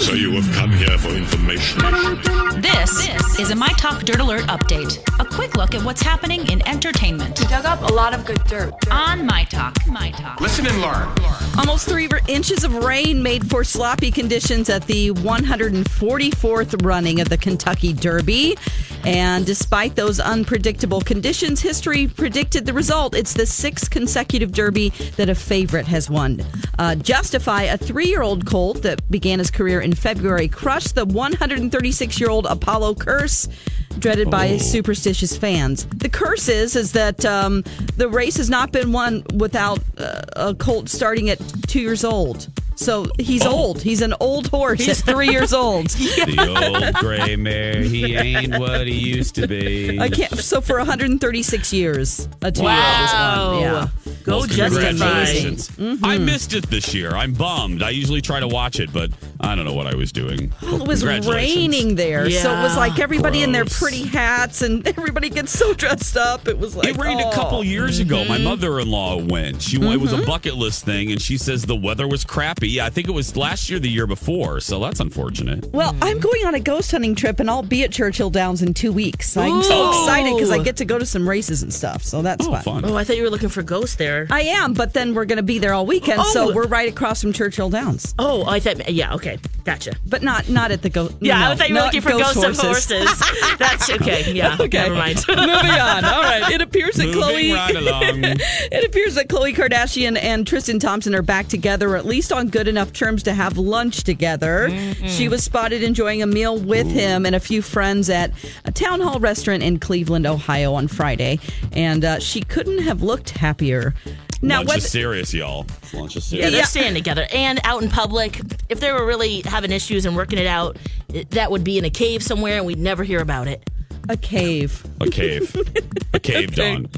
So you have come here for information. This, this is a My Talk Dirt Alert update. A quick look at what's happening in entertainment. We dug up a lot of good dirt. On My Talk. My Talk. Listen and learn. Almost three inches of rain made for sloppy conditions at the 144th running of the Kentucky Derby. And despite those unpredictable conditions, history predicted the result. It's the sixth consecutive Derby that a favorite has won. Uh, Justify, a three year old colt that began his career in February, crushed the 136 year old Apollo Curse dreaded by superstitious fans. The curse is is that um, the race has not been won without uh, a colt starting at two years old. So he's Oh. old. He's an old horse at three years old. The old gray mare, he ain't what he used to be. I can't. So for 136 years, a two-year-old has won. Yeah. Go Well, justify. congratulations. I missed it this year. I'm bummed. I usually try to watch it, but I don't know what I was doing. It was raining there, so it was like everybody in their pretty hats, and everybody gets so dressed up. It was like It rained oh. a couple years ago. My mother-in-law went. She went. It was a Mm-hmm. bucket list thing, and she says the weather was crappy. Yeah, I think it was last year, the year before. So that's unfortunate. Well, I'm going on a ghost hunting trip, and I'll be at Churchill Downs in two weeks. I'm so excited because I get to go to some races and stuff. So that's Oh, fun. fun. Oh, I thought you were looking for ghosts there. I am, but then we're going to be there all weekend, so Oh. we're right across from Churchill Downs. Oh, I thought. Yeah, okay, gotcha. But not not at the go. Yeah, no, I thought you were not looking for ghosts of horses. That's okay. Yeah, Okay. never mind. Moving on. All right. It appears that Moving Khloe. right along. it appears that Khloe Kardashian and Tristan Thompson are back together, at least on good enough terms to have lunch together. She was spotted enjoying a meal with him and a few friends at a town hall restaurant in Cleveland, Ohio, on Friday, and uh, she couldn't have looked happier. Now, Lunch what? is serious, y'all. Lunch is Yeah, they're Yeah. staying together and out in public. If they were really having issues and working it out, it- that would be in a cave somewhere, and we'd never hear about it. a cave. A cave. A cave, Okay. Dawn.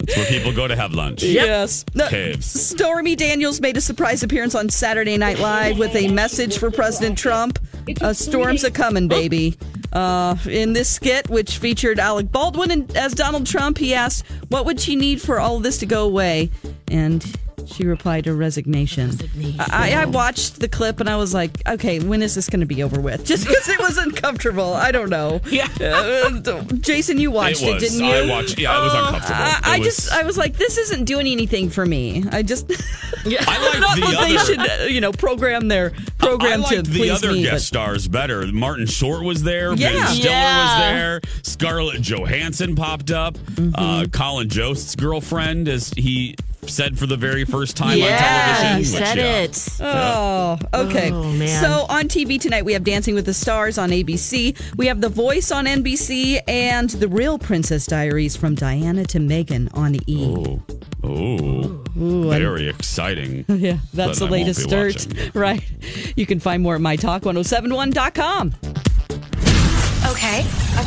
It's where people go to have lunch. Yes. No, Caves. Stormy Daniels made a surprise appearance on Saturday Night Live with a message for President Trump. Uh, storms a coming, baby. Uh, in this skit, which featured Alec Baldwin and, as Donald Trump, he asked, "What would she need for all of this to go away?" And she replied, "A resignation." Resignation. I, I watched the clip and I was like, "Okay, when is this going to be over with?" Just because it was uncomfortable. I don't know. Yeah. Uh, Jason, you watched it it, didn't you? I watched. Yeah, it was uncomfortable. I, I It was- just, I was like, this isn't doing anything for me. I just, yeah. I liked not the that they other- should, uh, you know, program their I program to liked the please other me. guest but- stars better. Martin Short was there. Yeah. Ben Stiller Yeah. was there. Scarlett Johansson popped up. Mm-hmm. Uh, Colin Jost's girlfriend, as he said for the very first time yeah, on television. he said yeah. it. Oh, okay. Oh, man. So on TV tonight, we have Dancing with the Stars on ABC. We have The Voice on NBC and The Real Princess Diaries from Diana to Meghan on E. Oh, oh, very exciting. Yeah, that's the I latest dirt. watching. Right. You can find more at mytalk1071.com. Okay,